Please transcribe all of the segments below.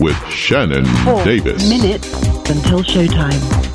with Shannon Four Davis. minutes until showtime.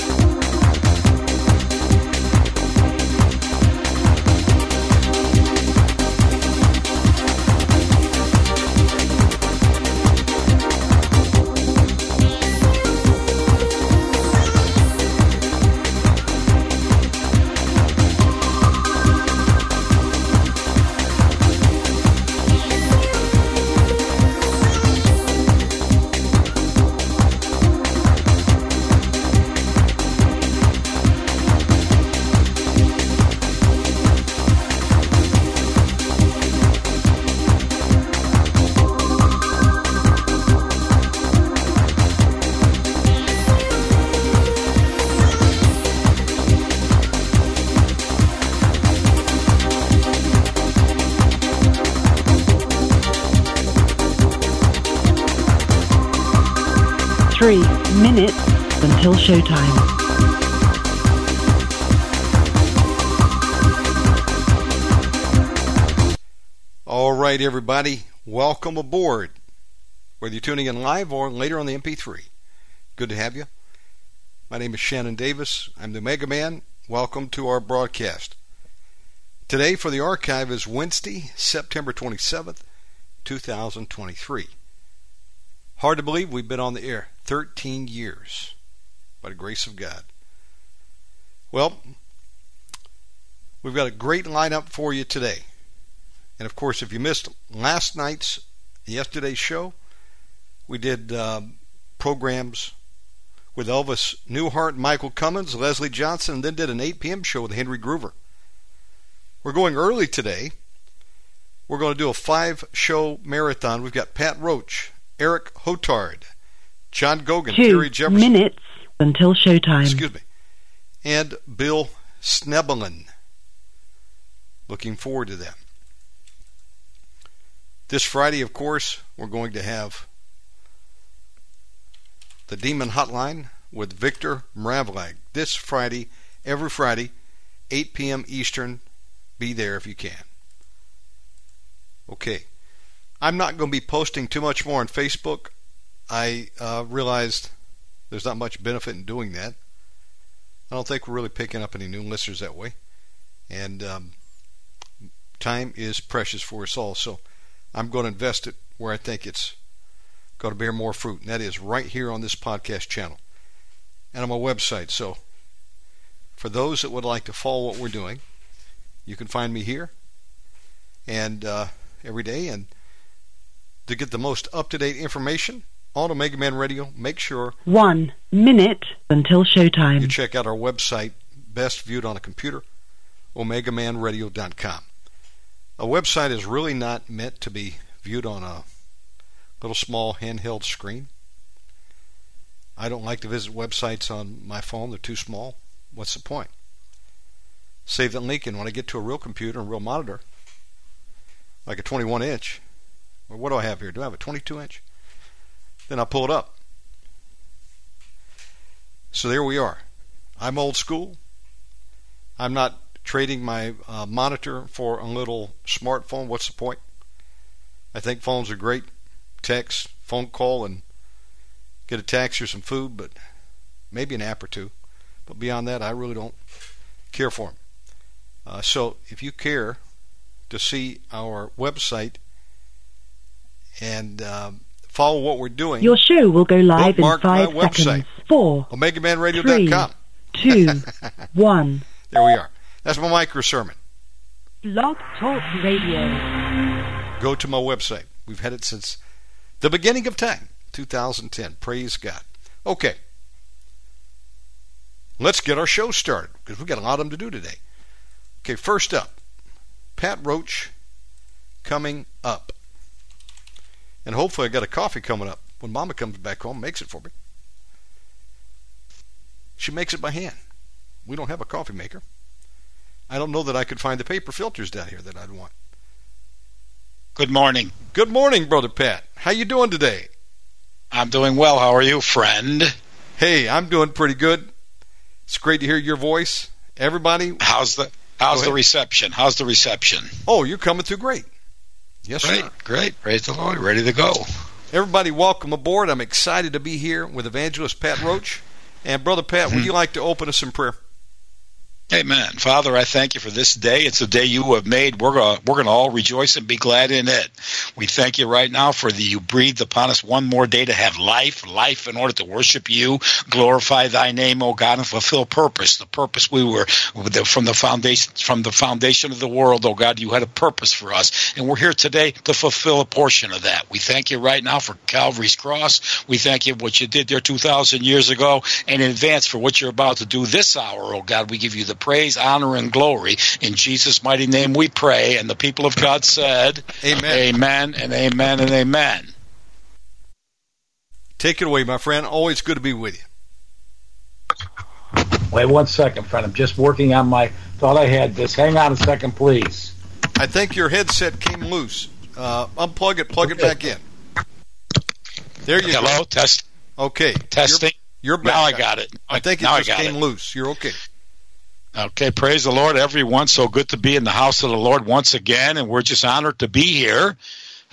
Three minutes until showtime. All right, everybody, welcome aboard. Whether you're tuning in live or later on the MP3, good to have you. My name is Shannon Davis. I'm the Omega Man. Welcome to our broadcast. Today for the archive is Wednesday, September 27th, 2023. Hard to believe we've been on the air 13 years by the grace of God. Well, we've got a great lineup for you today. And of course, if you missed last night's, yesterday's show, we did um, programs with Elvis Newhart, Michael Cummins, Leslie Johnson, and then did an 8 p.m. show with Henry Gruver. We're going early today. We're going to do a five show marathon. We've got Pat Roach, Eric Hotard, John Gogan, Two Terry Jefferson, minutes until showtime. excuse me, and Bill Snebelin. Looking forward to them. This Friday, of course, we're going to have the Demon Hotline with Victor Mravlag. This Friday, every Friday, 8 p.m. Eastern. Be there if you can. Okay. I'm not going to be posting too much more on Facebook. I uh, realized there's not much benefit in doing that. I don't think we're really picking up any new listeners that way. And um, time is precious for us all. So I'm going to invest it where I think it's going to bear more fruit. And that is right here on this podcast channel and on my website. So for those that would like to follow what we're doing, you can find me here and uh, every day. And to get the most up to date information on Omega Man Radio, make sure One minute until showtime. you check out our website, best viewed on a computer, omegamanradio.com. A website is really not meant to be viewed on a little small handheld screen. I don't like to visit websites on my phone, they're too small. What's the point? Save that link, and when I get to a real computer and real monitor, like a 21 inch, or what do I have here? Do I have a 22 inch? Then I'll pull it up. So there we are. I'm old school. I'm not trading my uh, monitor for a little smartphone. What's the point? I think phones are great. Text, phone call, and get a taxi or some food, but maybe an app or two. But beyond that, I really don't care for them. Uh, so if you care to see our website and um, follow what we're doing, Your show will go live in five website. seconds. Four, OmegaManRadio.com. two, one. There we are. That's my micro sermon. Blog Talk Radio. Go to my website. We've had it since the beginning of time, 2010. Praise God. Okay. Let's get our show started because we've got a lot of them to do today. Okay, first up, Pat Roach coming up. And hopefully I got a coffee coming up when Mama comes back home, makes it for me. She makes it by hand. We don't have a coffee maker. I don't know that I could find the paper filters down here that I'd want. Good morning. Good morning, brother Pat. How you doing today? I'm doing well. How are you, friend? Hey, I'm doing pretty good. It's great to hear your voice. Everybody, How's the How's the reception? How's the reception? oh, you're coming through great. Yes, Great, sir. great. Praise the Lord. Ready to go. Everybody, welcome aboard. I'm excited to be here with Evangelist Pat Roach. And brother Pat, would hmm. you like to open us in prayer? Amen. Father, I thank you for this day. It's a day you have made. We're gonna we're gonna all rejoice and be glad in it. We thank you right now for the you breathed upon us one more day to have life, life in order to worship you, glorify thy name, O God, and fulfill purpose. The purpose we were from the foundation from the foundation of the world, O God, you had a purpose for us. And we're here today to fulfill a portion of that. We thank you right now for Calvary's cross. We thank you for what you did there two thousand years ago, and in advance for what you're about to do this hour, O God. We give you the praise, honor, and glory. In Jesus' mighty name we pray. And the people of God said, Amen. Amen and amen and amen. Take it away, my friend. Always good to be with you. Wait one second, friend. I'm just working on my. Thought I had this. Hang on a second, please. I think your headset came loose. Uh, unplug it, plug it back in. There you Hello, test go. Okay. testing. You're, you're back. Now I got it. I think it now just I got came it. loose. You're okay. Okay, praise the Lord, everyone. So good to be in the house of the Lord once again, and we're just honored to be here.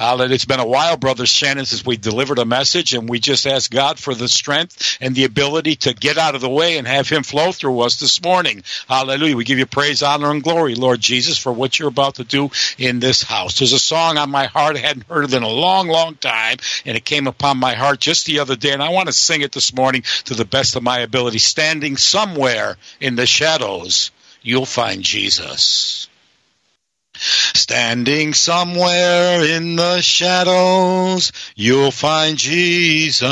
Uh, it's been a while, Brother Shannon, since we delivered a message, and we just ask God for the strength and the ability to get out of the way and have Him flow through us this morning. Hallelujah. We give you praise, honor, and glory, Lord Jesus, for what you're about to do in this house. There's a song on my heart I hadn't heard it in a long, long time, and it came upon my heart just the other day, and I want to sing it this morning to the best of my ability. Standing somewhere in the shadows, you'll find Jesus. Standing somewhere in the shadows, you'll find Jesus.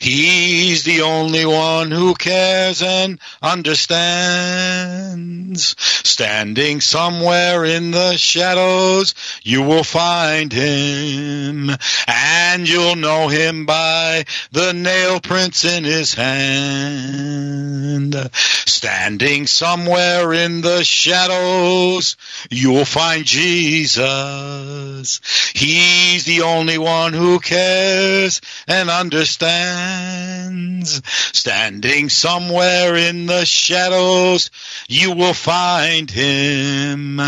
He's the only one who cares and understands. Standing somewhere in the shadows, you will find him. And you'll know him by the nail prints in his hand. Standing somewhere in the shadows, you'll find Jesus. He's the only one who cares and understands. Standing somewhere in the shadows, you will find him.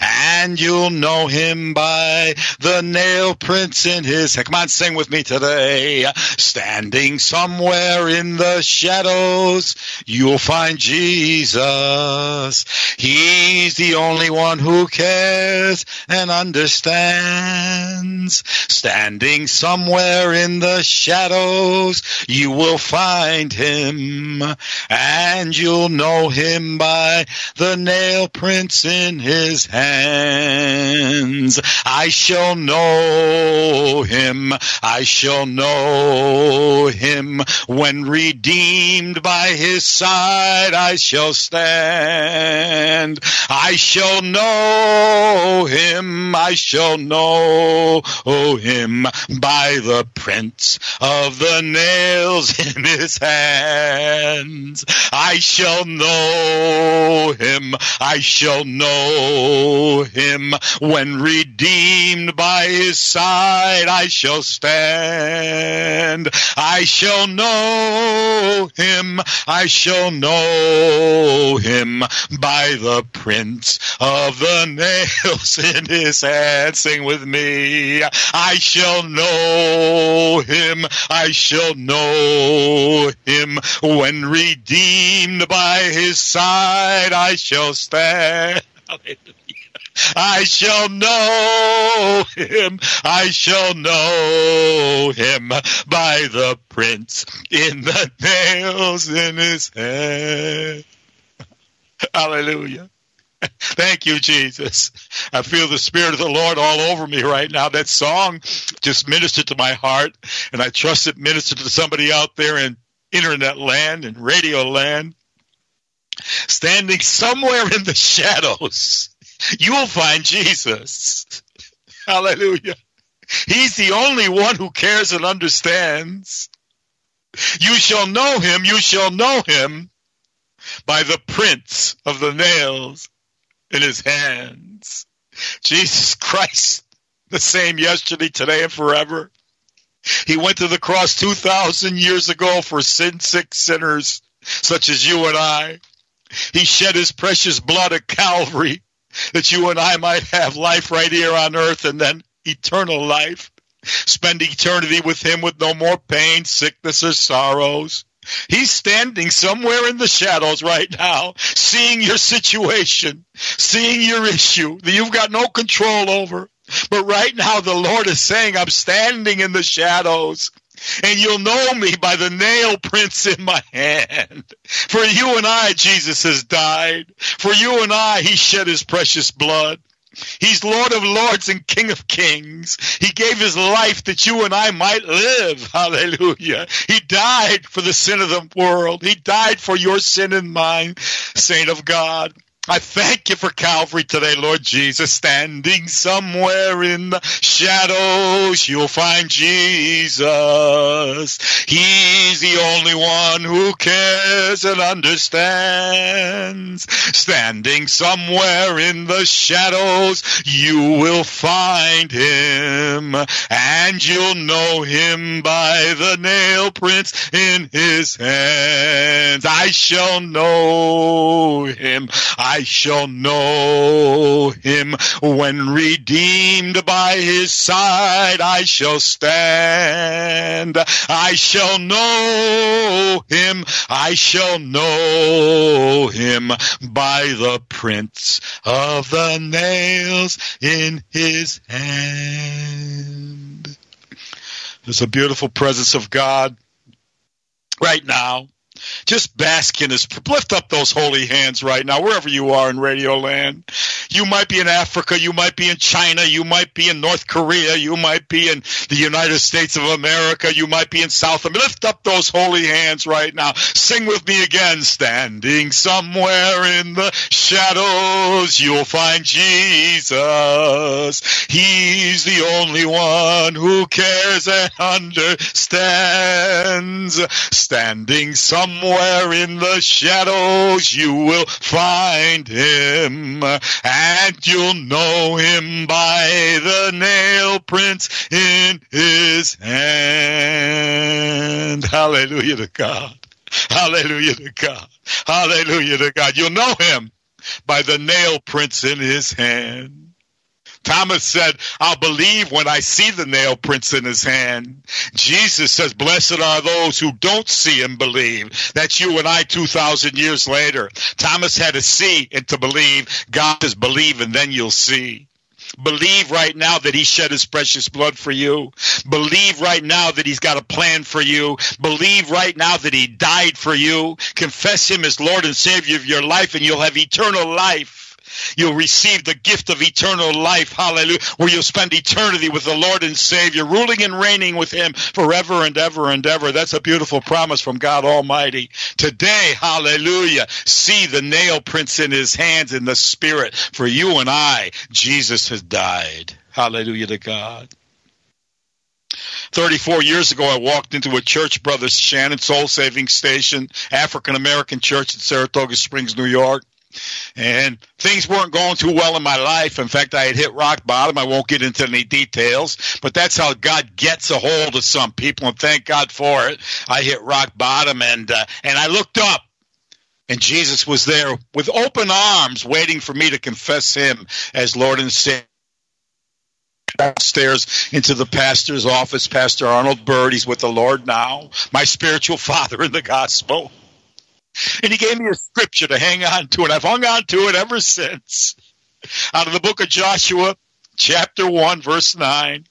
And you'll know him by the nail prints in his hand. Come on, sing with me today. Standing somewhere in the shadows, you'll find Jesus. He's the only one who cares and understands. Standing somewhere in the shadows, you will find him. And you'll know him by the nail prints in his hands. I shall know him. I shall know him when redeemed by his side. I shall stand. I shall know him. I shall know him by the prints of the nails in his hands. I shall know him. I shall know him when redeemed by his side. I shall stand. I shall know him. I shall know him by the prints of the nails in his hand. Sing with me. I shall know him. I shall know him when redeemed by his side. I shall stand. I shall know him. I shall know him by the prints in the nails in his hand. Hallelujah. Thank you, Jesus. I feel the Spirit of the Lord all over me right now. That song just ministered to my heart, and I trust it ministered to somebody out there in internet land and radio land. Standing somewhere in the shadows, you will find Jesus. Hallelujah. He's the only one who cares and understands. You shall know him, you shall know him by the prints of the nails in his hands. Jesus Christ, the same yesterday, today, and forever. He went to the cross 2,000 years ago for sin sick sinners such as you and I. He shed his precious blood at Calvary that you and I might have life right here on earth and then eternal life. Spend eternity with him with no more pain, sickness, or sorrows. He's standing somewhere in the shadows right now, seeing your situation, seeing your issue that you've got no control over. But right now, the Lord is saying, I'm standing in the shadows. And you'll know me by the nail prints in my hand. For you and I, Jesus has died. For you and I, he shed his precious blood. He's Lord of Lords and King of Kings. He gave his life that you and I might live. Hallelujah. He died for the sin of the world. He died for your sin and mine, saint of God. I thank you for Calvary today, Lord Jesus. Standing somewhere in the shadows, you'll find Jesus. He's the only one who cares and understands. Standing somewhere in the shadows, you will find him, and you'll know him by the nail prints in his hands. I shall know him. I I shall know him when redeemed by his side. I shall stand. I shall know him. I shall know him by the prints of the nails in his hand. There's a beautiful presence of God right now just bask in his, lift up those holy hands right now, wherever you are in Radio Land. You might be in Africa, you might be in China, you might be in North Korea, you might be in the United States of America, you might be in South America. Lift up those holy hands right now. Sing with me again. Standing somewhere in the shadows, you'll find Jesus. He's the only one who cares and understands. Standing somewhere somewhere in the shadows you will find him, and you'll know him by the nail prints in his hand. Hallelujah to God. Hallelujah to God. Hallelujah to God. You'll know him by the nail prints in his hand. Thomas said, I'll believe when I see the nail prints in his hand. Jesus says, Blessed are those who don't see and believe. That's you and I 2,000 years later. Thomas had to see and to believe. God says, Believe and then you'll see. Believe right now that he shed his precious blood for you. Believe right now that he's got a plan for you. Believe right now that he died for you. Confess him as Lord and Savior of your life and you'll have eternal life. You'll receive the gift of eternal life. Hallelujah. Where you'll spend eternity with the Lord and Savior, ruling and reigning with Him forever and ever and ever. That's a beautiful promise from God Almighty. Today, hallelujah, see the nail prints in His hands in the Spirit. For you and I, Jesus has died. Hallelujah to God. 34 years ago, I walked into a church, Brother Shannon Soul Saving Station, African American church in Saratoga Springs, New York and things weren't going too well in my life. In fact, I had hit rock bottom. I won't get into any details, but that's how God gets a hold of some people, and thank God for it. I hit rock bottom, and uh, and I looked up, and Jesus was there with open arms, waiting for me to confess Him as Lord and Savior downstairs into the pastor's office, Pastor Arnold Bird. He's with the Lord now, my spiritual father in the gospel. And he gave me a scripture to hang on to, and I've hung on to it ever since. Out of the book of Joshua, chapter 1, verse 9.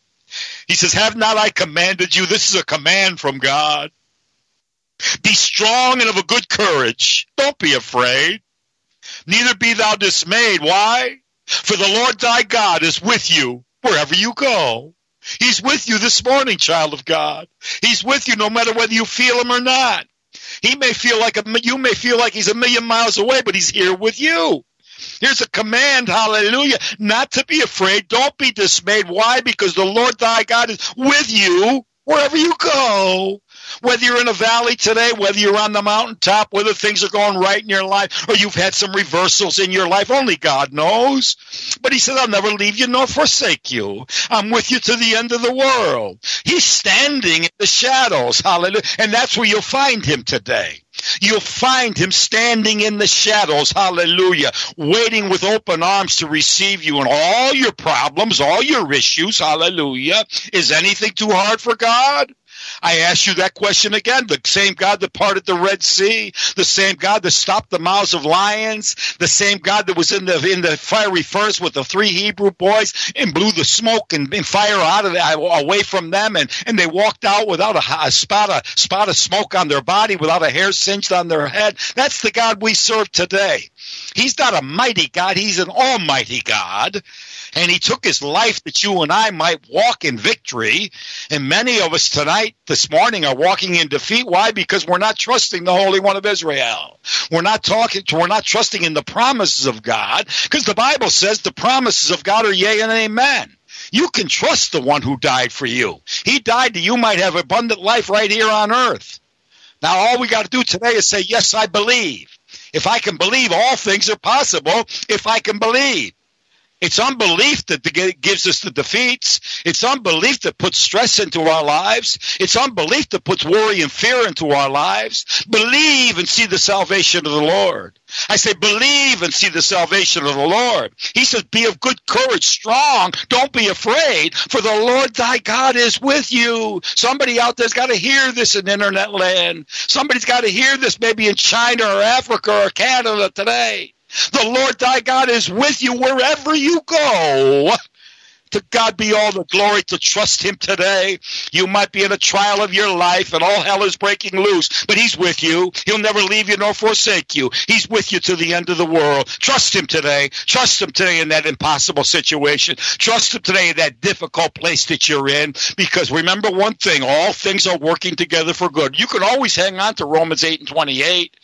He says, Have not I commanded you? This is a command from God. Be strong and of a good courage. Don't be afraid. Neither be thou dismayed. Why? For the Lord thy God is with you wherever you go. He's with you this morning, child of God. He's with you no matter whether you feel him or not. He may feel like a, you may feel like he's a million miles away, but he's here with you. Here's a command, hallelujah, not to be afraid. Don't be dismayed. Why? Because the Lord thy God is with you wherever you go. Whether you're in a valley today, whether you're on the mountaintop, whether things are going right in your life, or you've had some reversals in your life, only God knows. But he said, I'll never leave you nor forsake you. I'm with you to the end of the world. He's standing in the shadows. Hallelujah. And that's where you'll find him today. You'll find him standing in the shadows, hallelujah, waiting with open arms to receive you and all your problems, all your issues, hallelujah. Is anything too hard for God? I ask you that question again. The same God that parted the Red Sea, the same God that stopped the mouths of lions, the same God that was in the in the fiery furnace with the three Hebrew boys and blew the smoke and, and fire out of the, away from them, and, and they walked out without a, a spot of spot of smoke on their body, without a hair singed on their head. That's the God we serve today. He's not a mighty God; He's an almighty God and he took his life that you and I might walk in victory. And many of us tonight, this morning, are walking in defeat. Why? Because we're not trusting the Holy One of Israel. We're not talking, we're not trusting in the promises of God, because the Bible says the promises of God are yea and amen. You can trust the one who died for you. He died that you might have abundant life right here on earth. Now, all we got to do today is say, Yes, I believe. If I can believe, all things are possible if I can believe. It's unbelief that gives us the defeats. It's unbelief that puts stress into our lives. It's unbelief that puts worry and fear into our lives. Believe and see the salvation of the Lord. I say, believe and see the salvation of the Lord. He says, be of good courage, strong. Don't be afraid, for the Lord thy God is with you. Somebody out there's got to hear this in internet land. Somebody's got to hear this maybe in China or Africa or Canada today. The Lord thy God is with you wherever you go. To God be all the glory to trust Him today. You might be in a trial of your life and all hell is breaking loose, but He's with you. He'll never leave you nor forsake you. He's with you to the end of the world. Trust Him today. Trust Him today in that impossible situation. Trust Him today in that difficult place that you're in because remember one thing, all things are working together for good. You can always hang on to Romans 8 and 28.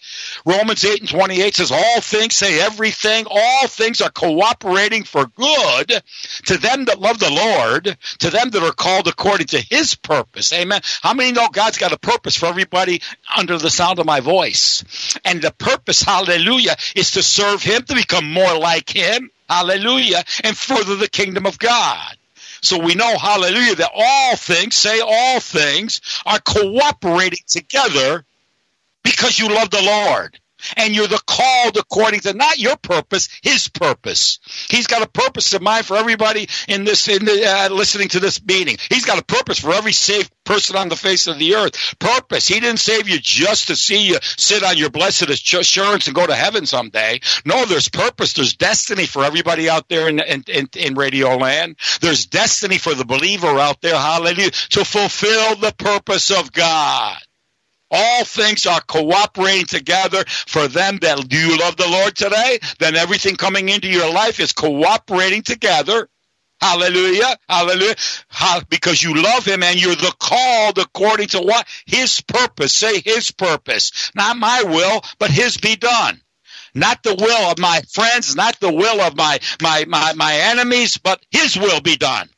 Romans 8 and 28 says, All things, say everything, all things are cooperating for good to them that love the Lord, to them that are called according to his purpose. Amen. How many know God's got a purpose for everybody under the sound of my voice? And the purpose, hallelujah, is to serve him, to become more like him. Hallelujah. And further the kingdom of God. So we know, hallelujah, that all things, say all things, are cooperating together because you love the Lord and you're the called according to not your purpose, his purpose. He's got a purpose in mind for everybody in this, in the, uh, listening to this meeting. He's got a purpose for every saved person on the face of the earth. Purpose. He didn't save you just to see you sit on your blessed assurance and go to heaven someday. No, there's purpose. There's destiny for everybody out there in, in, in, in radio land. There's destiny for the believer out there. Hallelujah. To fulfill the purpose of God. All things are cooperating together for them that do you love the Lord today? Then everything coming into your life is cooperating together. Hallelujah. Hallelujah. Because you love him and you're the called according to what? His purpose. Say his purpose. Not my will, but his be done not the will of my friends, not the will of my, my, my, my enemies, but his will be done.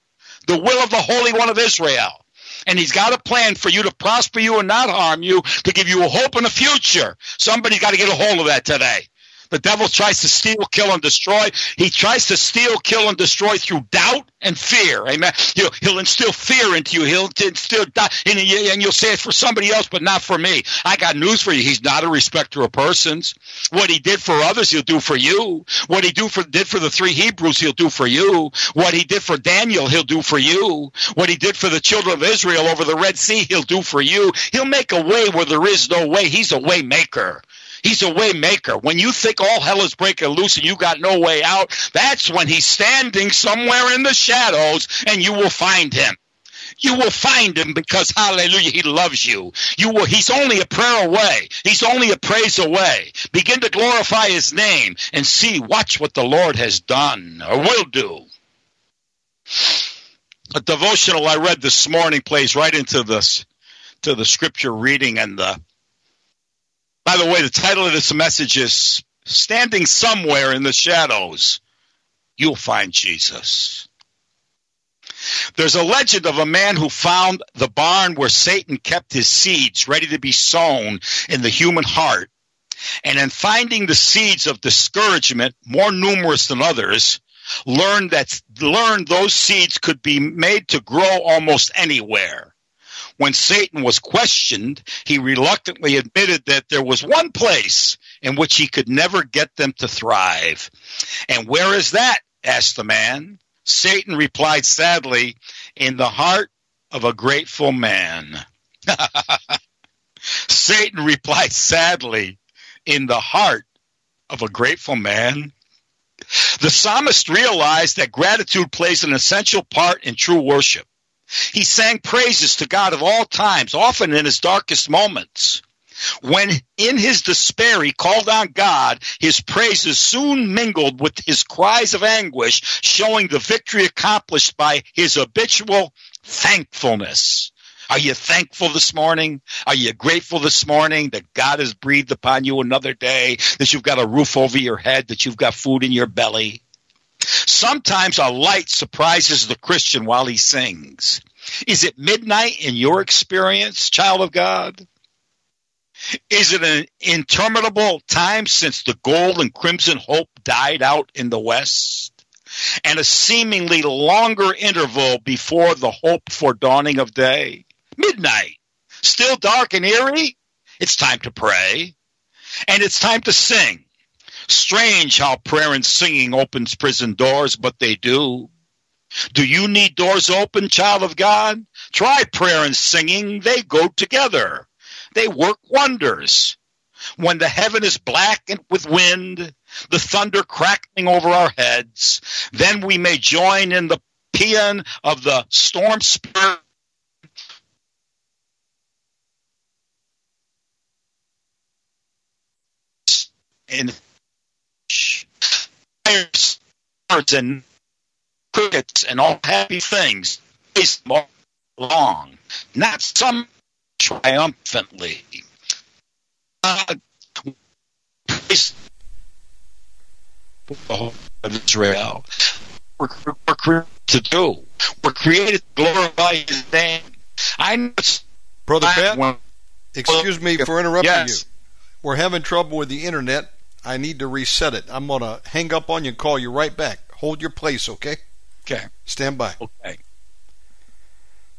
The will of the Holy One of Israel and he's got a plan for you to prosper you and not harm you, to give you a hope and a future. Somebody's got to get a hold of that today. The devil tries to steal, kill, and destroy. He tries to steal, kill, and destroy through doubt and fear. Amen. He'll, he'll instill fear into you. He'll instill doubt, and, and you'll say it's for somebody else, but not for me. I got news for you. He's not a respecter of persons. What he did for others, he'll do for you. What he do for, did for the three Hebrews, he'll do for you. What he did for Daniel, he'll do for you. What he did for the children of Israel over the Red Sea, he'll do for you. He'll make a way where there is no way. He's a way maker. He's a way maker. When you think all hell is breaking loose and you got no way out, that's when he's standing somewhere in the shadows and you will find him. You will find him because hallelujah, he loves you. You will, he's only a prayer away. He's only a praise away. Begin to glorify his name and see, watch what the Lord has done or will do. A devotional I read this morning plays right into this to the scripture reading and the by the way, the title of this message is Standing Somewhere in the Shadows, You'll Find Jesus. There's a legend of a man who found the barn where Satan kept his seeds ready to be sown in the human heart. And in finding the seeds of discouragement, more numerous than others, learned that learned those seeds could be made to grow almost anywhere. When Satan was questioned, he reluctantly admitted that there was one place in which he could never get them to thrive. And where is that? asked the man. Satan replied sadly, in the heart of a grateful man. Satan replied sadly, in the heart of a grateful man. The psalmist realized that gratitude plays an essential part in true worship. He sang praises to God of all times, often in his darkest moments. When in his despair he called on God, his praises soon mingled with his cries of anguish, showing the victory accomplished by his habitual thankfulness. Are you thankful this morning? Are you grateful this morning that God has breathed upon you another day, that you've got a roof over your head, that you've got food in your belly? Sometimes a light surprises the Christian while he sings. Is it midnight in your experience, child of God? Is it an interminable time since the gold and crimson hope died out in the West? And a seemingly longer interval before the hoped for dawning of day? Midnight. Still dark and eerie? It's time to pray. And it's time to sing. Strange how prayer and singing opens prison doors, but they do. Do you need doors open, child of God? Try prayer and singing. They go together. They work wonders. When the heaven is blackened with wind, the thunder crackling over our heads, then we may join in the paean of the storm spirit in fires and crickets and all happy things is long, not some triumphantly. God praise the whole of Israel. We're, we're created to do. We're created to glorify His name. I know Brother Pat, excuse me for interrupting Yes. you. We're having trouble with the internet. I need to reset it. I'm going to hang up on you and call you right back. Hold your place, okay? Okay. Stand by. Okay.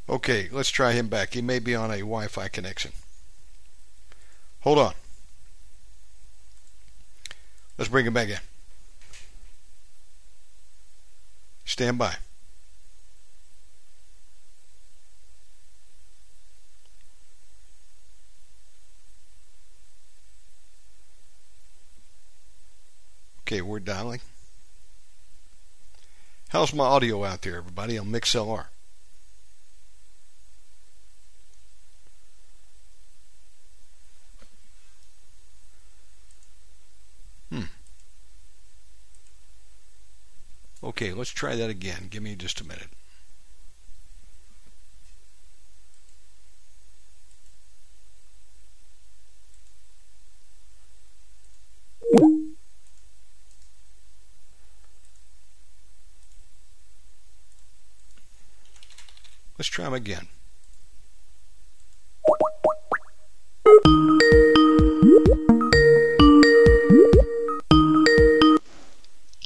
Okay, let's try him back. He may be on a Wi Fi connection. Hold on. Let's bring him back in. Stand by. Okay, we're dialing. How's my audio out there, everybody, on MixLR? Hmm. Okay, let's try that again. Give me just a minute. Let's try them again.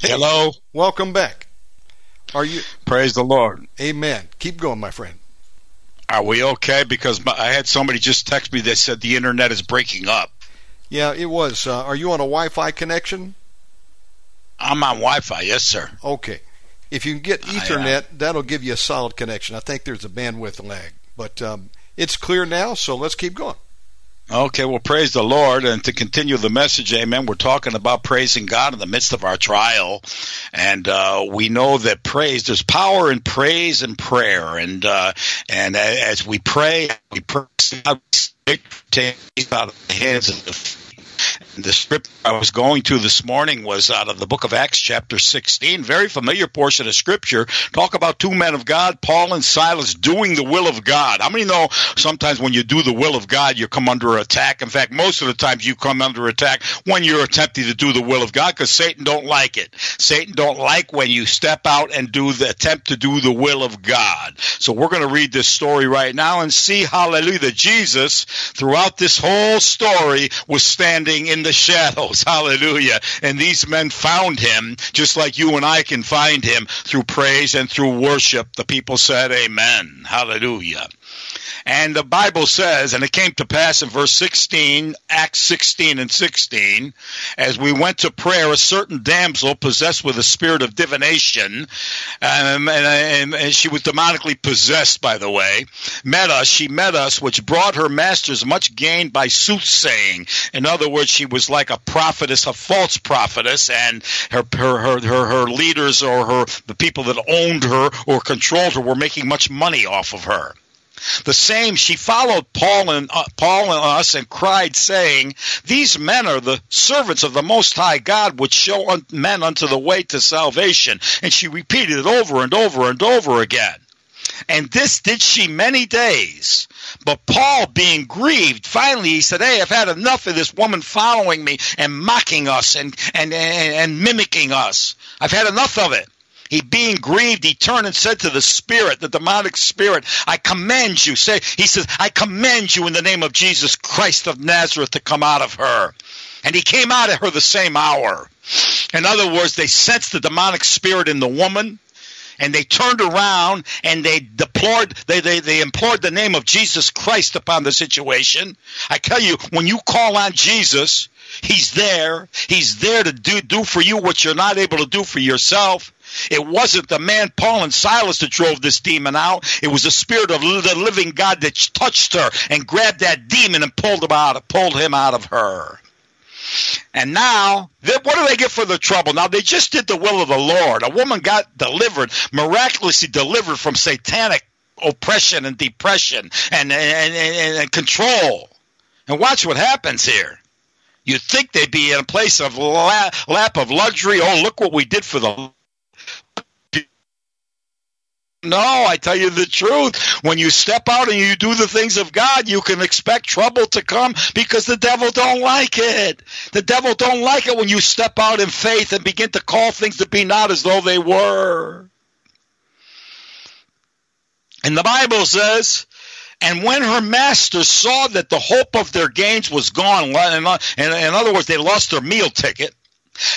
Hello. Welcome back. Are you? Praise the Lord. Amen. Keep going, my friend. Are we okay? Because my, I had somebody just text me that said the internet is breaking up. Yeah, it was. Uh, are you on a Wi-Fi connection? I'm on Wi-Fi. Yes, sir. Okay. If you can get I, uh, Ethernet, that'll give you a solid connection. I think there's a bandwidth lag, but um, it's clear now. So let's keep going. Okay, well, praise the Lord. And to continue the message, amen, we're talking about praising God in the midst of our trial. And uh, we know that praise, there's power in praise and prayer. And uh, and as we pray, we praise God, we take out of the hands of the The script I was going to this morning was out of the book of Acts, chapter 16. Very familiar portion of scripture. Talk about two men of God, Paul and Silas, doing the will of God. How many know sometimes when you do the will of God, you come under attack? In fact, most of the times you come under attack when you're attempting to do the will of God because Satan don't like it. Satan don't like when you step out and do the attempt to do the will of God. So we're going to read this story right now and see, hallelujah, Jesus, throughout this whole story, was standing in the shadows. Hallelujah. And these men found him just like you and I can find him through praise and through worship. The people said, Amen. Hallelujah. And the Bible says, and it came to pass in verse 16, Acts 16 and 16, as we went to prayer, a certain damsel possessed with a spirit of divination, um, and, and, and, she was demonically possessed, by the way, met us. She met us, which brought her masters much gain by soothsaying. In other words, she was like a prophetess, a false prophetess, and her, her, her, her, her leaders or her, the people that owned her or controlled her were making much money off of her. The same, she followed Paul and uh, Paul and us and cried, saying, "These men are the servants of the Most High God, which show un- men unto the way to salvation." And she repeated it over and over and over again. And this did she many days. But Paul, being grieved, finally he said, Hey, I've had enough of this woman following me and mocking us and, and, and, and mimicking us. I've had enough of it. He being grieved, he turned and said to the spirit, the demonic spirit, I command you. Say, he says, I command you in the name of Jesus Christ of Nazareth to come out of her. And he came out of her the same hour. In other words, they sensed the demonic spirit in the woman and they turned around and they deplored they, they, they implored the name of Jesus Christ upon the situation. I tell you, when you call on Jesus, he's there. He's there to do do for you what you're not able to do for yourself. It wasn't the man Paul and Silas that drove this demon out. It was the spirit of the living God that touched her and grabbed that demon and pulled him out, pulled him out of her. And now, what do they get for the trouble? Now, they just did the will of the Lord. A woman got delivered, miraculously delivered from satanic oppression and depression and, and, and, and control. And watch what happens here. You'd think they'd be in a place of lap of luxury. Oh, look what we did for the no, I tell you the truth. When you step out and you do the things of God, you can expect trouble to come because the devil don't like it. The devil don't like it when you step out in faith and begin to call things to be not as though they were. And the Bible says, and when her masters saw that the hope of their gains was gone, in other words, they lost their meal ticket,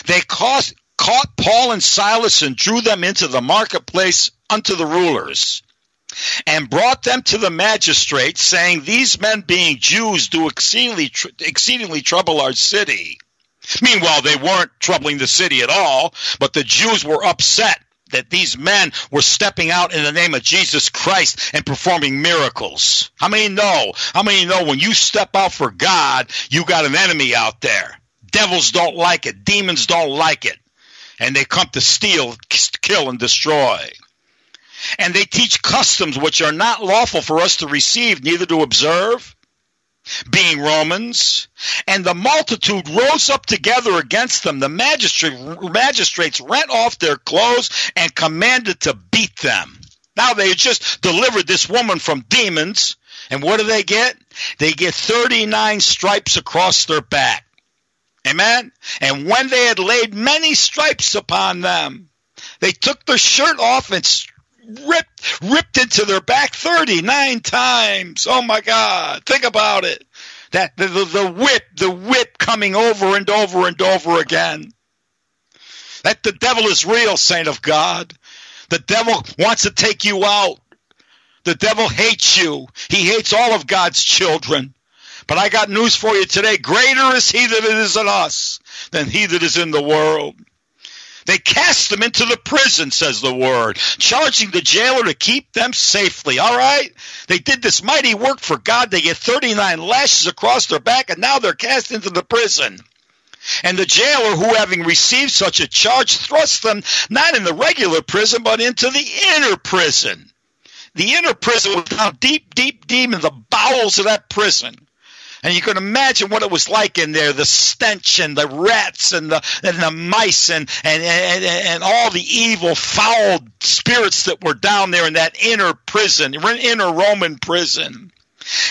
they caused, caught Paul and Silas and drew them into the marketplace unto the rulers and brought them to the magistrates, saying, These men, being Jews, do exceedingly, tr- exceedingly trouble our city. Meanwhile, they weren't troubling the city at all, but the Jews were upset that these men were stepping out in the name of Jesus Christ and performing miracles. How many know? How many know when you step out for God, you got an enemy out there? Devils don't like it, demons don't like it, and they come to steal, kill, and destroy and they teach customs which are not lawful for us to receive, neither to observe, being Romans. And the multitude rose up together against them. The magistrate, magistrates rent off their clothes and commanded to beat them. Now they just delivered this woman from demons. And what do they get? They get 39 stripes across their back. Amen? And when they had laid many stripes upon them, they took their shirt off and ripped ripped into their back 39 times. Oh my God. Think about it. That the, the, the whip, the whip coming over and over and over again. That the devil is real, saint of God. The devil wants to take you out. The devil hates you. He hates all of God's children. But I got news for you today. Greater is he that is in us than he that is in the world. They cast them into the prison, says the word, charging the jailer to keep them safely. All right? They did this mighty work for God. They get 39 lashes across their back, and now they're cast into the prison. And the jailer, who having received such a charge, thrust them not in the regular prison, but into the inner prison. The inner prison was down deep, deep, deep in the bowels of that prison. And you can imagine what it was like in there, the stench and the rats and the and the mice and and, and, and all the evil, foul spirits that were down there in that inner prison, inner Roman prison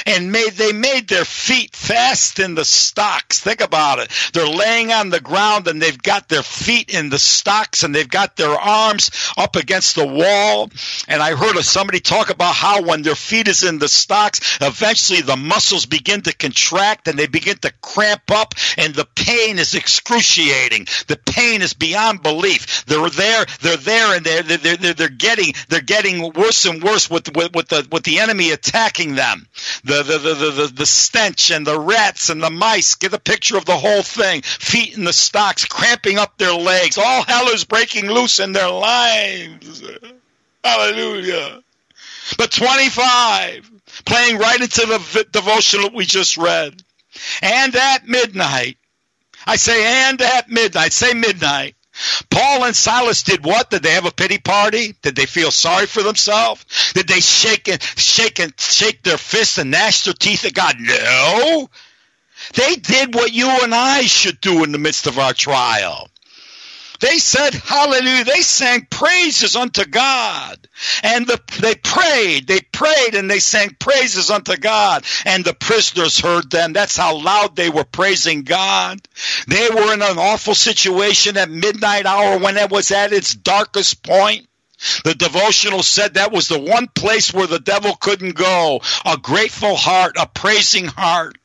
and made they made their feet fast in the stocks. Think about it. They're laying on the ground and they've got their feet in the stocks and they've got their arms up against the wall. And I heard of somebody talk about how when their feet is in the stocks, eventually the muscles begin to contract and they begin to cramp up and the pain is excruciating. The pain is beyond belief. They're there, they're there and they're they're, they're, they're getting they're getting worse and worse with, with with the with the enemy attacking them the, the, the, the, the stench and the rats and the mice. Get a picture of the whole thing. Feet in the stocks, cramping up their legs. All hell is breaking loose in their lives. Hallelujah. But 25, playing right into the devotional that we just read. And at midnight, I say, and at midnight, say midnight. Paul and Silas did what? Did they have a pity party? Did they feel sorry for themselves? Did they shake and shake and shake their fists and gnash their teeth at God? No. They did what you and I should do in the midst of our trial. They said hallelujah. They sang praises unto God. And the, they prayed, they prayed and they sang praises unto God. And the prisoners heard them. That's how loud they were praising God. They were in an awful situation at midnight hour when it was at its darkest point. The devotional said that was the one place where the devil couldn't go. A grateful heart, a praising heart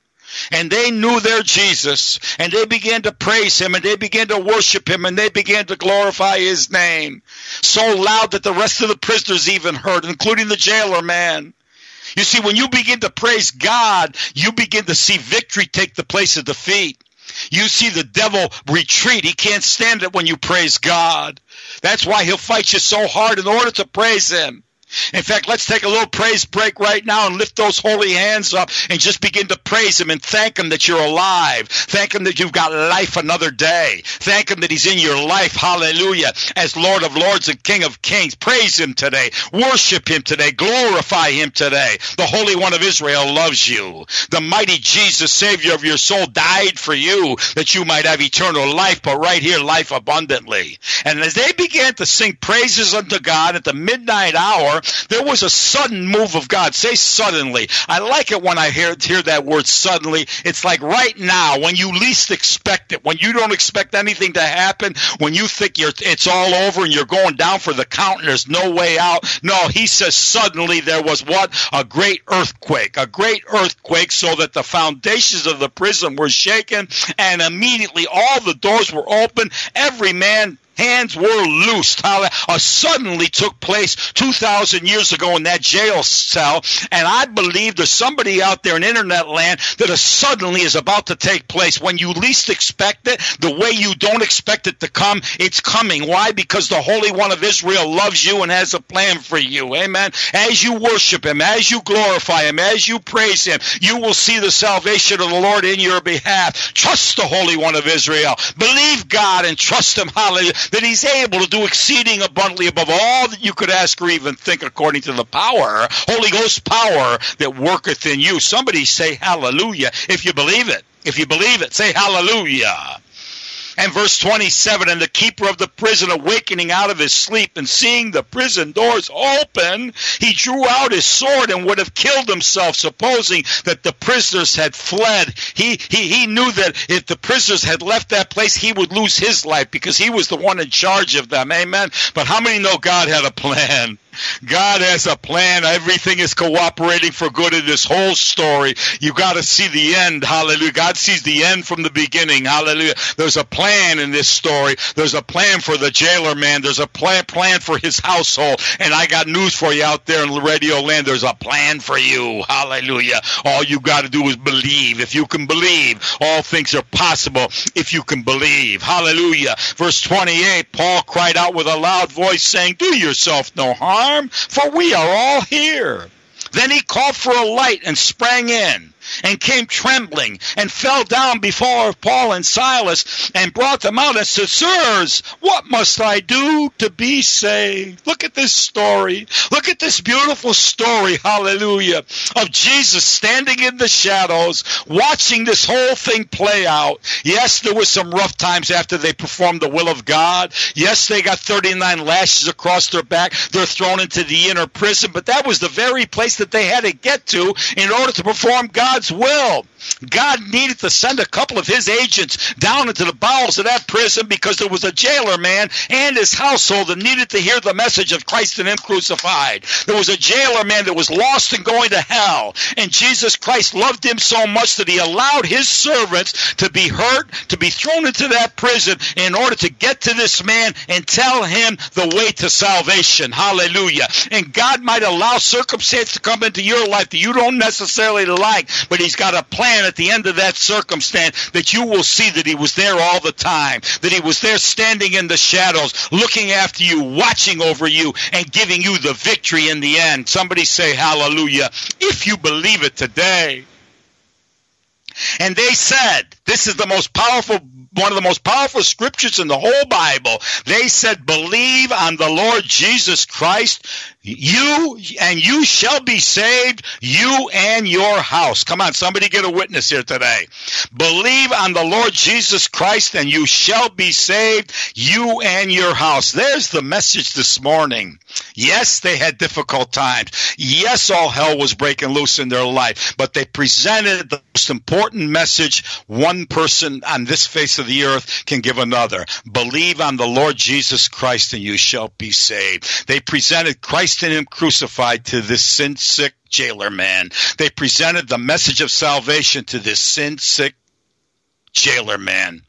and they knew their Jesus, and they began to praise him, and they began to worship him, and they began to glorify his name. So loud that the rest of the prisoners even heard, including the jailer man. You see, when you begin to praise God, you begin to see victory take the place of defeat. You see the devil retreat. He can't stand it when you praise God. That's why he'll fight you so hard in order to praise him. In fact, let's take a little praise break right now and lift those holy hands up and just begin to praise Him and thank Him that you're alive. Thank Him that you've got life another day. Thank Him that He's in your life. Hallelujah. As Lord of Lords and King of Kings. Praise Him today. Worship Him today. Glorify Him today. The Holy One of Israel loves you. The mighty Jesus, Savior of your soul, died for you that you might have eternal life, but right here, life abundantly. And as they began to sing praises unto God at the midnight hour, there was a sudden move of God. Say suddenly. I like it when I hear, hear that word suddenly. It's like right now, when you least expect it, when you don't expect anything to happen, when you think you're, it's all over and you're going down for the count and there's no way out. No, he says suddenly there was what? A great earthquake. A great earthquake so that the foundations of the prison were shaken and immediately all the doors were open. Every man hands were loosed. How uh, suddenly took place 2,000 years ago in that jail cell. And I believe there's somebody out there in internet land that a suddenly is about to take place. When you least expect it, the way you don't expect it to come, it's coming. Why? Because the Holy One of Israel loves you and has a plan for you. Amen. As you worship Him, as you glorify Him, as you praise Him, you will see the salvation of the Lord in your behalf. Trust the Holy One of Israel. Believe God and trust Him. Hallelujah that he's able to do exceeding abundantly above all that you could ask or even think according to the power, Holy Ghost power that worketh in you. Somebody say hallelujah if you believe it. If you believe it, say hallelujah. And verse 27 And the keeper of the prison, awakening out of his sleep and seeing the prison doors open, he drew out his sword and would have killed himself, supposing that the prisoners had fled. He, he, he knew that if the prisoners had left that place, he would lose his life because he was the one in charge of them. Amen. But how many know God had a plan? God has a plan. Everything is cooperating for good in this whole story. You got to see the end. Hallelujah. God sees the end from the beginning. Hallelujah. There's a plan in this story. There's a plan for the jailer man. There's a plan, plan for his household. And I got news for you out there in radio land. There's a plan for you. Hallelujah. All you got to do is believe. If you can believe, all things are possible if you can believe. Hallelujah. Verse 28, Paul cried out with a loud voice saying, do yourself no harm for we are all here. Then he called for a light and sprang in and came trembling and fell down before Paul and Silas and brought them out and said, Sirs, what must I do to be saved? Look at this story. Look at this beautiful story, hallelujah, of Jesus standing in the shadows, watching this whole thing play out. Yes, there were some rough times after they performed the will of God. Yes, they got 39 lashes across their back. They're thrown into the inner prison, but that was the very place that they had to get to in order to perform God's will. God needed to send a couple of his agents down into the bowels of that prison because there was a jailer man and his household that needed to hear the message of Christ and him crucified. There was a jailer man that was lost and going to hell. And Jesus Christ loved him so much that he allowed his servants to be hurt, to be thrown into that prison in order to get to this man and tell him the way to salvation. Hallelujah. And God might allow circumstance to come into your life that you don't necessarily like, but he's got a plan at the end of that circumstance that you will see that he was there all the time, that he was there standing in the shadows, looking after you, watching over you, and giving you the victory in the end. Somebody say hallelujah if you believe it today. And they said, this is the most powerful, one of the most powerful scriptures in the whole Bible. They said, believe on the Lord Jesus Christ, you and you shall be saved, you and your house. Come on, somebody get a witness here today. Believe on the Lord Jesus Christ and you shall be saved, you and your house. There's the message this morning. Yes, they had difficult times. Yes, all hell was breaking loose in their life, but they presented the most important message one person on this face of the earth can give another. Believe on the Lord Jesus Christ and you shall be saved. They presented Christ and him crucified to this sin sick jailer man. They presented the message of salvation to this sin sick jailer man.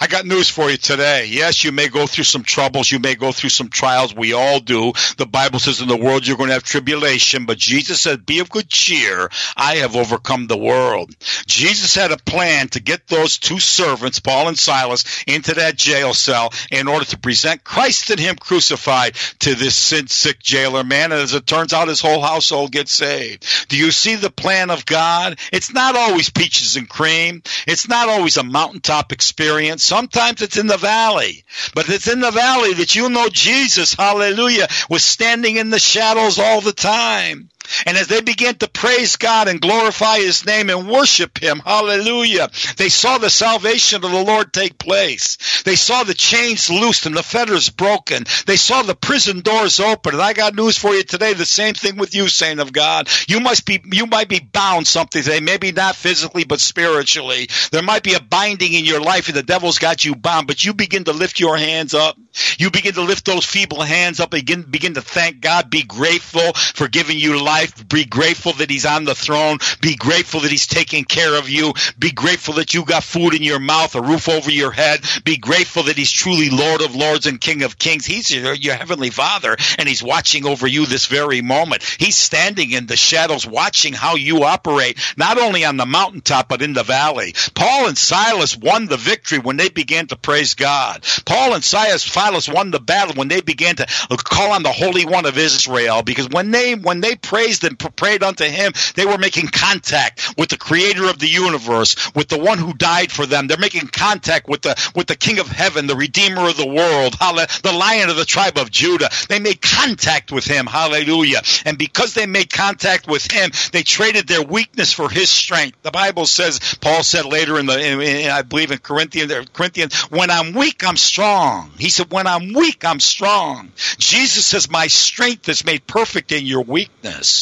I got news for you today. Yes, you may go through some troubles. You may go through some trials. We all do. The Bible says in the world you're going to have tribulation, but Jesus said, be of good cheer. I have overcome the world. Jesus had a plan to get those two servants, Paul and Silas, into that jail cell in order to present Christ and him crucified to this sin sick jailer man. And as it turns out, his whole household gets saved. Do you see the plan of God? It's not always peaches and cream. It's not always a mountaintop experience. Sometimes it's in the valley, but it's in the valley that you know Jesus, hallelujah, was standing in the shadows all the time. And as they began to praise God and glorify His name and worship Him, hallelujah, they saw the salvation of the Lord take place. They saw the chains loosed and the fetters broken. They saw the prison doors open. And I got news for you today. The same thing with you, saint of God. You must be, you might be bound something today. Maybe not physically, but spiritually. There might be a binding in your life and the devil's got you bound, but you begin to lift your hands up. You begin to lift those feeble hands up. Begin, begin to thank God. Be grateful for giving you life life. Be grateful that He's on the throne. Be grateful that He's taking care of you. Be grateful that you got food in your mouth, a roof over your head. Be grateful that He's truly Lord of Lords and King of Kings. He's your, your Heavenly Father, and He's watching over you this very moment. He's standing in the shadows, watching how you operate, not only on the mountaintop, but in the valley. Paul and Silas won the victory when they began to praise God. Paul and Silas, won the battle when they began to call on the Holy One of Israel, because when they when they prayed praised and prayed unto him, they were making contact with the creator of the universe, with the one who died for them. They're making contact with the with the King of Heaven, the Redeemer of the world, the Lion of the tribe of Judah. They made contact with him. Hallelujah. And because they made contact with him, they traded their weakness for his strength. The Bible says, Paul said later in the, in, in, I believe in Corinthians, uh, Corinthians, when I'm weak, I'm strong. He said, when I'm weak, I'm strong. Jesus says, my strength is made perfect in your weakness.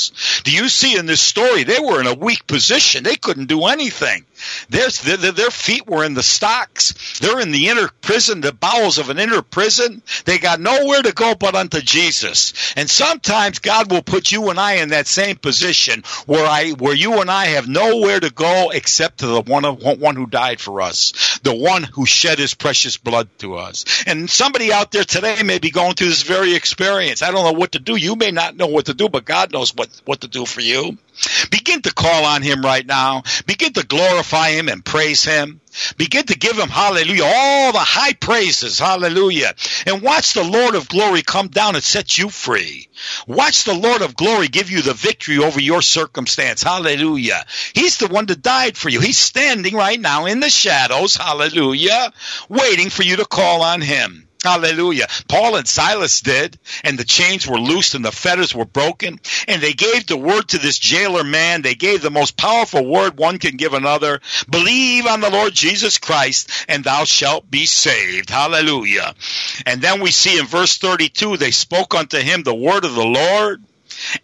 Do you see in this story, they were in a weak position. They couldn't do anything. Their, their, their feet were in the stocks. They're in the inner prison, the bowels of an inner prison. They got nowhere to go but unto Jesus. And sometimes God will put you and I in that same position where I, where you and I have nowhere to go except to the one, one who died for us, the one who shed his precious blood to us. And somebody somebody out there today may be going through this very experience. I don't know what to do. You may not know what to do, but God knows what, what to do for you. Begin to call on him right now. Begin to glorify him and praise him. Begin to give him, hallelujah, all the high praises, hallelujah. And watch the Lord of glory come down and set you free. Watch the Lord of glory give you the victory over your circumstance, hallelujah. He's the one that died for you. He's standing right now in the shadows, hallelujah, waiting for you to call on him. Hallelujah. Paul and Silas did, and the chains were loosed and the fetters were broken. And they gave the word to this jailer man. They gave the most powerful word one can give another. Believe on the Lord Jesus Christ, and thou shalt be saved. Hallelujah. And then we see in verse 32, they spoke unto him the word of the Lord.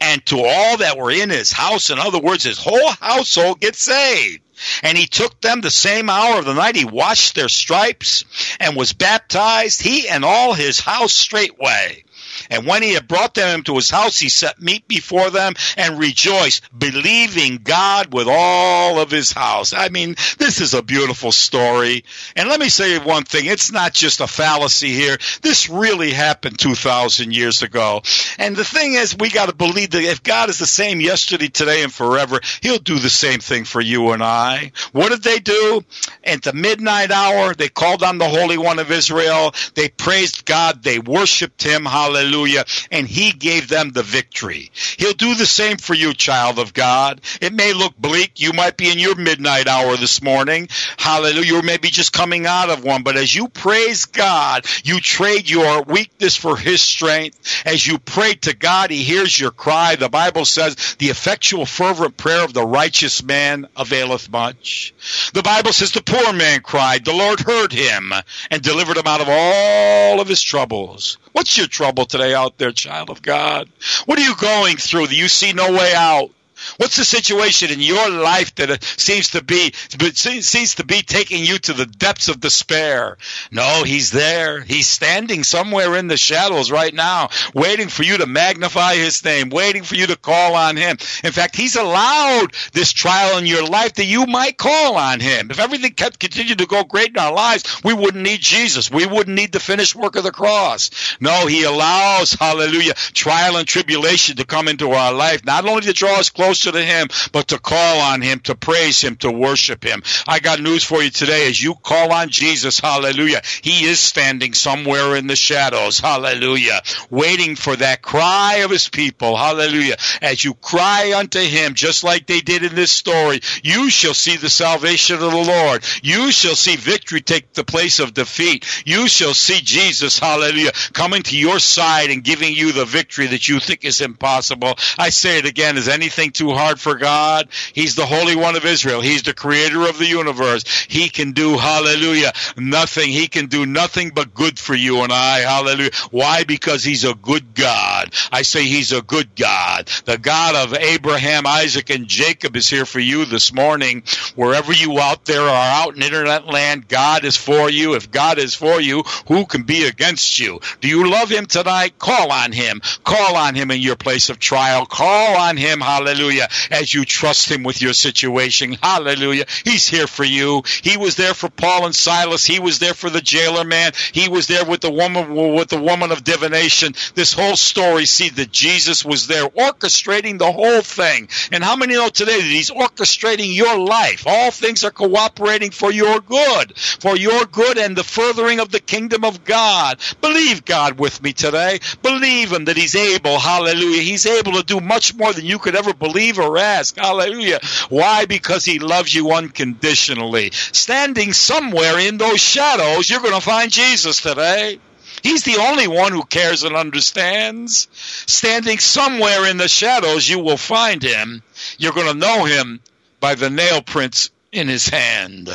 And to all that were in his house, in other words, his whole household gets saved. And he took them the same hour of the night. He washed their stripes and was baptized, he and all his house straightway. And when he had brought them into his house, he set meat before them and rejoiced, believing God with all of his house. I mean, this is a beautiful story. And let me say one thing. It's not just a fallacy here. This really happened 2,000 years ago. And the thing is, we got to believe that if God is the same yesterday, today, and forever, he'll do the same thing for you and I. What did they do? At the midnight hour, they called on the Holy One of Israel. They praised God. They worshiped him. Hallelujah. Hallelujah. And he gave them the victory. He'll do the same for you, child of God. It may look bleak. You might be in your midnight hour this morning. Hallelujah. Or maybe just coming out of one. But as you praise God, you trade your weakness for his strength. As you pray to God, he hears your cry. The Bible says the effectual fervent prayer of the righteous man availeth much. The Bible says the poor man cried. The Lord heard him and delivered him out of all of his troubles. What's your trouble today out there, child of God? What are you going through that you see no way out? What's the situation in your life that uh, seems to be seems to be taking you to the depths of despair? No, he's there. He's standing somewhere in the shadows right now, waiting for you to magnify his name, waiting for you to call on him. In fact, he's allowed this trial in your life that you might call on him. If everything kept continued to go great in our lives, we wouldn't need Jesus. We wouldn't need the finished work of the cross. No, he allows, hallelujah, trial and tribulation to come into our life, not only to draw us close closer to Him, but to call on Him, to praise Him, to worship Him. I got news for you today. As you call on Jesus, hallelujah, He is standing somewhere in the shadows, hallelujah, waiting for that cry of His people, hallelujah. As you cry unto Him, just like they did in this story, you shall see the salvation of the Lord. You shall see victory take the place of defeat. You shall see Jesus, hallelujah, coming to your side and giving you the victory that you think is impossible. I say it again, is anything too hard for God. He's the Holy One of Israel. He's the creator of the universe. He can do, hallelujah, nothing. He can do nothing but good for you and I. Hallelujah. Why? Because he's a good God. I say he's a good God. The God of Abraham, Isaac, and Jacob is here for you this morning. Wherever you out there are out in internet land, God is for you. If God is for you, who can be against you? Do you love him tonight? Call on him. Call on him in your place of trial. Call on him. Hallelujah. As you trust him with your situation. Hallelujah. He's here for you. He was there for Paul and Silas. He was there for the jailer man. He was there with the woman with the woman of divination. This whole story, see that Jesus was there orchestrating the whole thing. And how many know today that he's orchestrating your life? All things are cooperating for your good, for your good and the furthering of the kingdom of God. Believe God with me today. Believe him that he's able. Hallelujah. He's able to do much more than you could ever believe or ask. Hallelujah. Why? Because he loves you unconditionally. Standing somewhere in those shadows, you're going to find Jesus today. He's the only one who cares and understands. Standing somewhere in the shadows, you will find him. You're going to know him by the nail prints in his hand.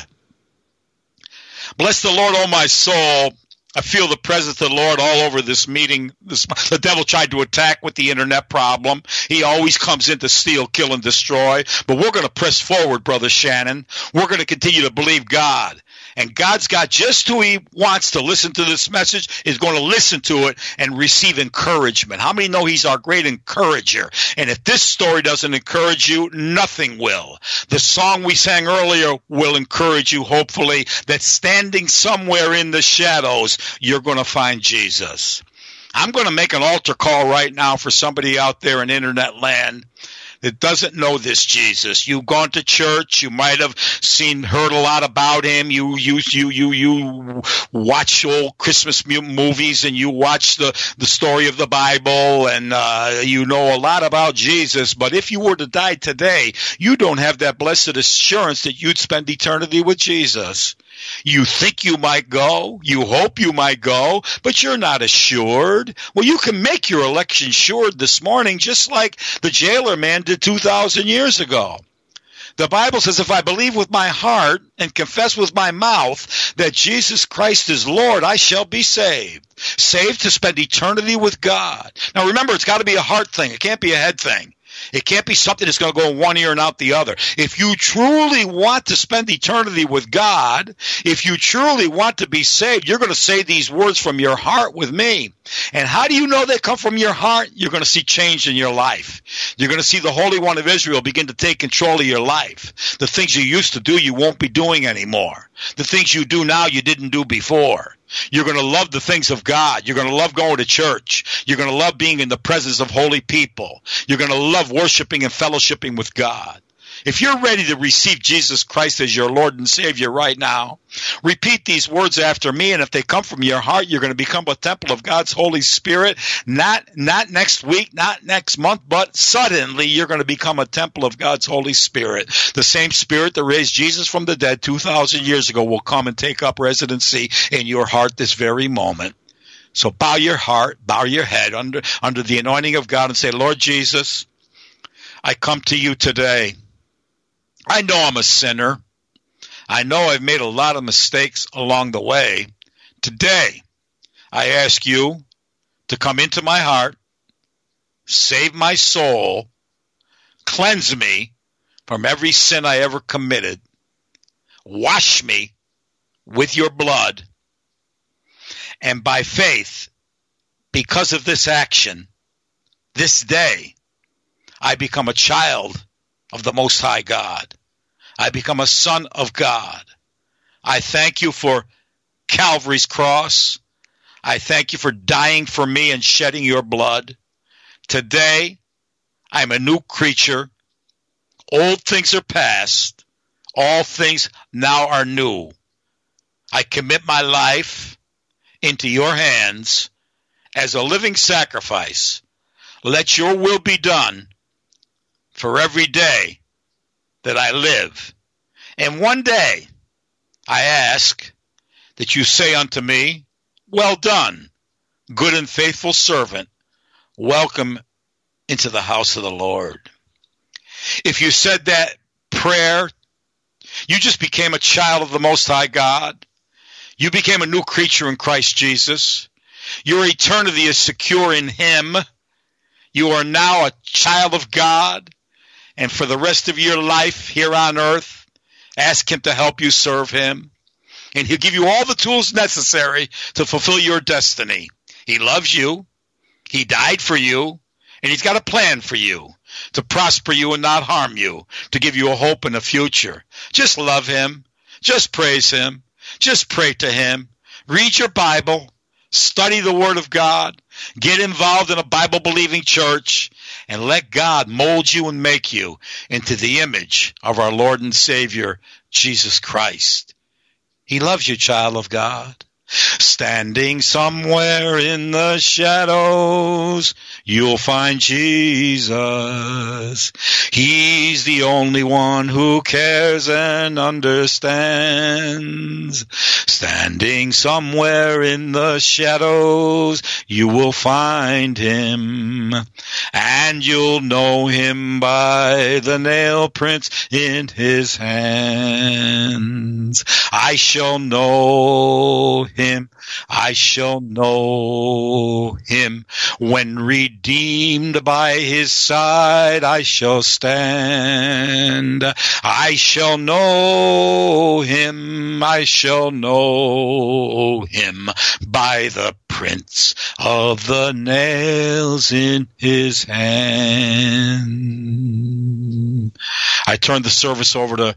Bless the Lord, O my soul I feel the presence of the Lord all over this meeting. This, the devil tried to attack with the internet problem. He always comes in to steal, kill, and destroy. But we're going to press forward, Brother Shannon. We're going to continue to believe God. And God's got just who He wants to listen to this message is going to listen to it and receive encouragement. How many know He's our great encourager? And if this story doesn't encourage you, nothing will. The song we sang earlier will encourage you, hopefully, that standing somewhere in the shadows, you're going to find Jesus. I'm going to make an altar call right now for somebody out there in internet land that doesn't know this Jesus. You've gone to church. You might have seen, heard a lot about him. You, you, you, you, you watch old Christmas movies and you watch the, the story of the Bible and, uh, you know a lot about Jesus. But if you were to die today, you don't have that blessed assurance that you'd spend eternity with Jesus. You think you might go, you hope you might go, but you're not assured. Well, you can make your election sure this morning, just like the jailer man did 2,000 years ago. The Bible says, if I believe with my heart and confess with my mouth that Jesus Christ is Lord, I shall be saved. Saved to spend eternity with God. Now remember, it's got to be a heart thing. It can't be a head thing. It can't be something that's going to go in one ear and out the other. If you truly want to spend eternity with God, if you truly want to be saved, you're going to say these words from your heart with me. And how do you know they come from your heart? You're going to see change in your life. You're going to see the Holy One of Israel begin to take control of your life. The things you used to do, you won't be doing anymore. The things you do now, you didn't do before. You're going to love the things of God. You're going to love going to church. You're going to love being in the presence of holy people. You're going to love worshiping and fellowshipping with God. If you're ready to receive Jesus Christ as your Lord and Savior right now, repeat these words after me. And if they come from your heart, you're going to become a temple of God's Holy Spirit. Not, not next week, not next month, but suddenly you're going to become a temple of God's Holy Spirit. The same Spirit that raised Jesus from the dead 2,000 years ago will come and take up residency in your heart this very moment. So bow your heart, bow your head under, under the anointing of God and say, Lord Jesus, I come to you today. I know I'm a sinner. I know I've made a lot of mistakes along the way. Today, I ask you to come into my heart, save my soul, cleanse me from every sin I ever committed, wash me with your blood, and by faith, because of this action, this day, I become a child of the Most High God. I become a son of God. I thank you for Calvary's cross. I thank you for dying for me and shedding your blood. Today, I'm a new creature. Old things are past. All things now are new. I commit my life into your hands as a living sacrifice. Let your will be done for every day that I live. And one day I ask that you say unto me, Well done, good and faithful servant. Welcome into the house of the Lord. If you said that prayer, you just became a child of the Most High God. You became a new creature in Christ Jesus. Your eternity is secure in Him. You are now a child of God and for the rest of your life here on earth, ask Him to help you serve Him. And He'll give you all the tools necessary to fulfill your destiny. He loves you. He died for you. And He's got a plan for you to prosper you and not harm you, to give you a hope and a future. Just love Him. Just praise Him. Just pray to Him. Read your Bible. Study the Word of God. Get involved in a Bible believing church and let God mold you and make you into the image of our Lord and Savior, Jesus Christ. He loves you, child of God. Standing somewhere in the shadows, you'll find Jesus. He's the only one who cares and understands. Standing somewhere in the shadows, you will find him. And you'll know him by the nail prints in his hands. I shall know him him. I shall know him. When redeemed by his side, I shall stand. I shall know him. I shall know him by the prints of the nails in his hand. I turned the service over to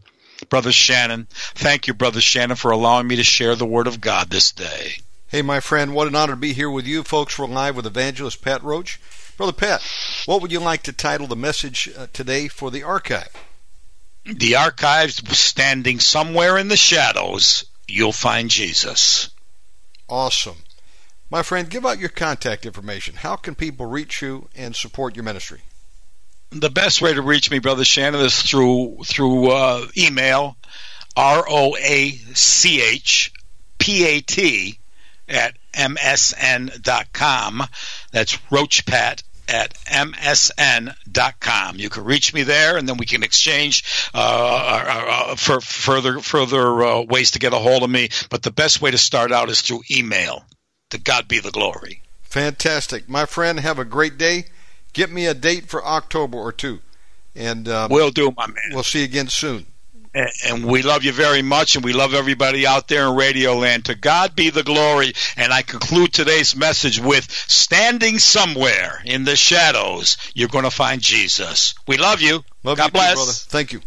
Brother Shannon. Thank you, Brother Shannon, for allowing me to share the Word of God this day. Hey, my friend, what an honor to be here with you. Folks, we're live with evangelist Pat Roach. Brother Pat, what would you like to title the message uh, today for the archive? The archives standing somewhere in the shadows, you'll find Jesus. Awesome. My friend, give out your contact information. How can people reach you and support your ministry? The best way to reach me, Brother Shannon, is through through uh, email, R O A C H P A T at msn.com. That's roachpat at msn.com. You can reach me there, and then we can exchange uh, uh, uh, for further further uh, ways to get a hold of me. But the best way to start out is through email. To God be the glory. Fantastic. My friend, have a great day. Get me a date for October or two. And um, Will do, my man. we'll see you again soon. And- And we love you very much, and we love everybody out there in Radio Land. To God be the glory. And I conclude today's message with standing somewhere in the shadows, you're going to find Jesus. We love you. Love God you bless. too, brother. Thank you.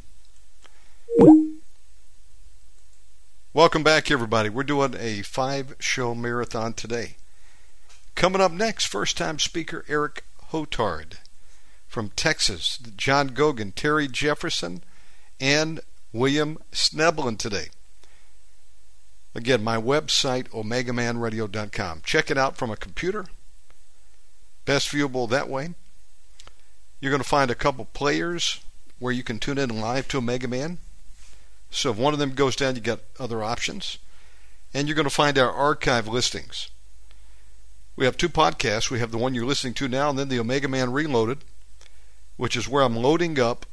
Welcome back, everybody. We're doing a five show marathon today. Coming up next, first time speaker Eric Hotard from Texas, John Gogan, Terry Jefferson, and William Sneblin today. Again, my website, omegamanradio.com. Check it out from a computer. Best viewable that way. You're going to find a couple players where you can tune in live to Omega Man. So if one of them goes down, you got other options. And you're going to find our archive listings. We have two podcasts. We have the one you're listening to now, and then the Omega Man Reloaded, which is where I'm loading up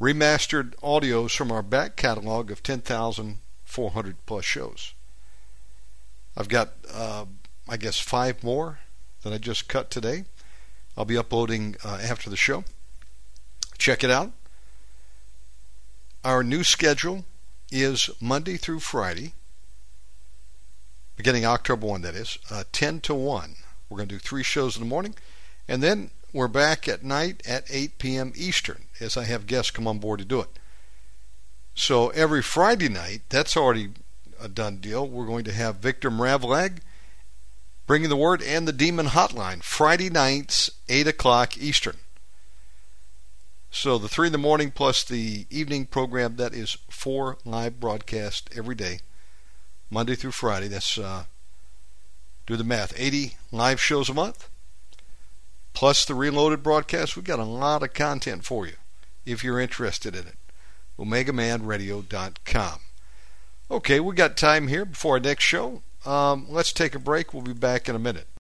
remastered audios from our back catalog of 10,400 plus shows. I've got, uh, I guess, five more that I just cut today. I'll be uploading uh, after the show. Check it out. Our new schedule is Monday through Friday, beginning October 1, that is, uh, 10 to 1. We're going to do three shows in the morning, and then we're back at night at 8 p.m. Eastern as I have guests come on board to do it. So every Friday night, that's already a done deal. We're going to have Victor Mravlag bringing the word and the Demon Hotline Friday nights, 8 o'clock Eastern. So the three in the morning plus the evening program, that is four live broadcasts every day, Monday through Friday. That's, uh, do the math, 80 live shows a month, plus the reloaded broadcast. We've got a lot of content for you if you're interested in it. OmegaManRadio.com. Okay, we got time here before our next show. Um, let's take a break. We'll be back in a minute.